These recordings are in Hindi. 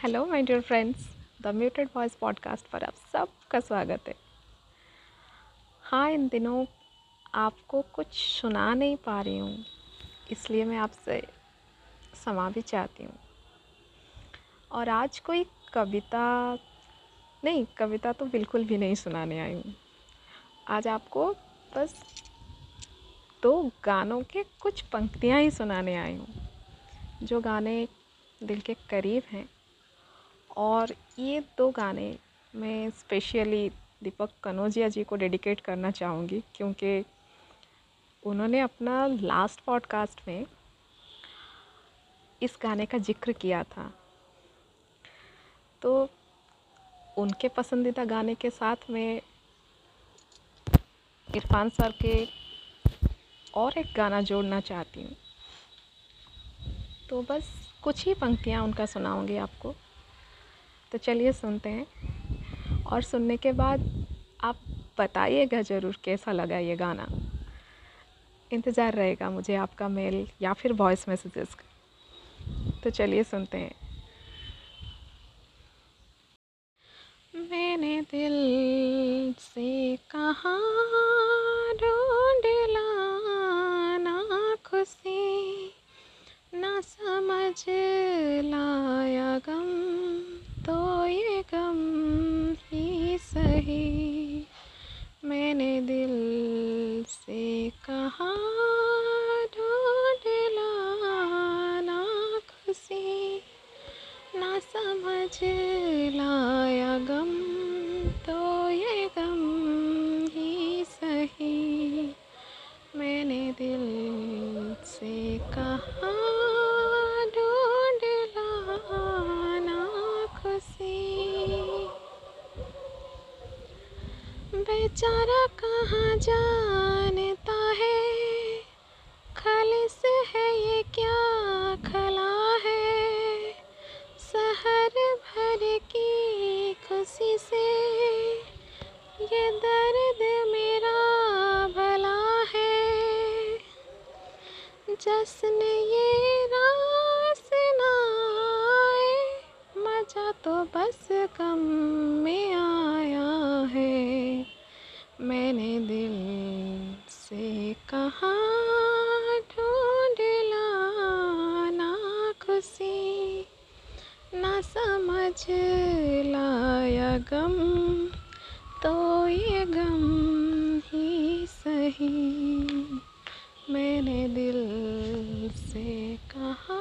Hello my dear friends the muted voice podcast पर आप सबका स्वागत है। हाँ इन दिनों आपको कुछ सुना नहीं पा रही हूँ, इसलिए मैं आपसे समा भी चाहती हूँ। और आज कोई कविता नहीं, कविता तो बिल्कुल भी नहीं सुनाने आई हूँ। आज आपको बस दो गानों के कुछ पंक्तियाँ ही सुनाने आई हूँ, जो गाने दिल के करीब हैं। और ये दो गाने मैं स्पेशली दीपक कनौजिया जी को डेडिकेट करना चाहूँगी, क्योंकि उन्होंने अपना लास्ट पॉडकास्ट में इस गाने का ज़िक्र किया था। तो उनके पसंदीदा गाने के साथ में इरफान सर के और एक गाना जोड़ना चाहती हूँ। तो बस कुछ ही पंक्तियाँ उनका सुनाऊँगी आपको। तो चलिए सुनते हैं। और सुनने के बाद आप बताइएगा ज़रूर कैसा लगा ये गाना। इंतज़ार रहेगा मुझे आपका मेल या फिर वॉइस मैसेजेस का। तो चलिए सुनते हैं। मैंने दिल से कहा लाना खुशी, ना समझ लाया गम तो ये गम ही सही। मैंने दिल से कहा बेचारा कहाँ जानता जश्न ये रास ना मज़ा तो बस कम में आया है। मैंने दिल से कहा, ढूंढ लाना खुशी ना समझ लाया गम तो ये गम ही सही। मैंने दिल से कहा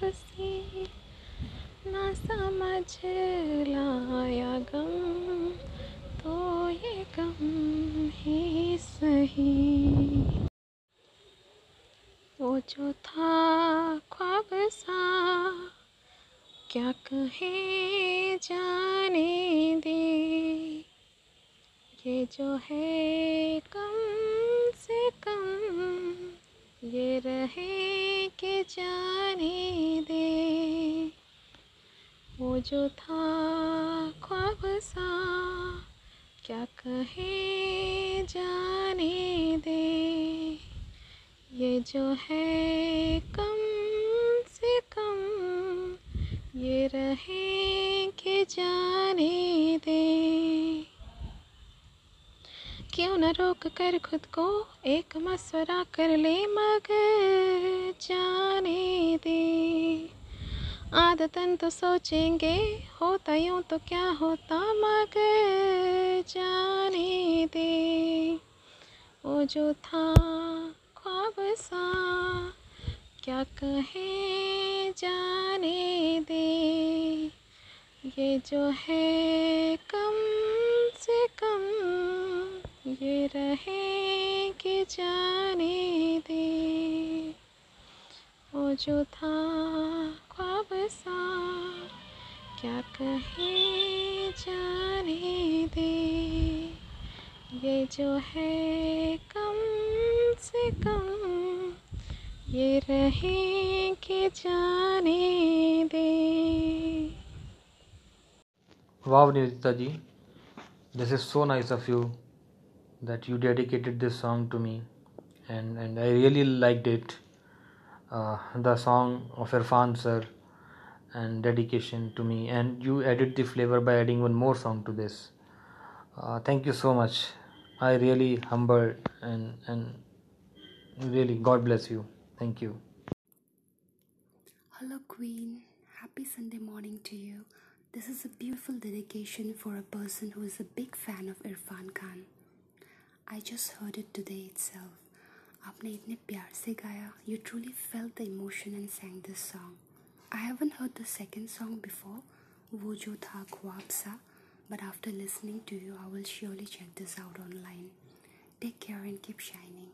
खुशी? ना समझ लाया गम तो ये गम ही सही। वो जो था ख्वाब सा, क्या कहे जाने दे? ये जो है कम कम ये रहे के जाने दे। वो जो था ख्वाब सा, क्या कहे जाने दे। ये जो है कम से कम, ये रहे रोक कर खुद को एक मशवरा कर ले, मगर जाने दे। आदतन तो सोचेंगे, होता यूँ तो क्या होता, मगर जाने दे। वो जो था ख्वाब सा, क्या कहे जाने दे। ये जो है कम ये रहे कि जाने दे। वो जो था ख्वाब सा क्या कहे जाने दे। ये जो है कम से कम ये रहे के जाने दे। Wow, Nivita ji, this is so nice of you that you dedicated this song to me, and and I really liked it. uh, the song of Irfan sir and dedication to me, and you added the flavor by adding one more song to this. Uh, thank you so much. I really humble and and really God bless you. Thank you. Hello, Queen. Happy Sunday morning to you. This is a beautiful dedication for a person who is a big fan of Irfan Khan. I just heard it today itself. आपने इतने प्यार से गाया You truly felt the emotion and sang this song. I haven't heard the second song before, वो जो था ख्वाब सा, but after listening to you, I will surely check this out online. Take care and keep shining.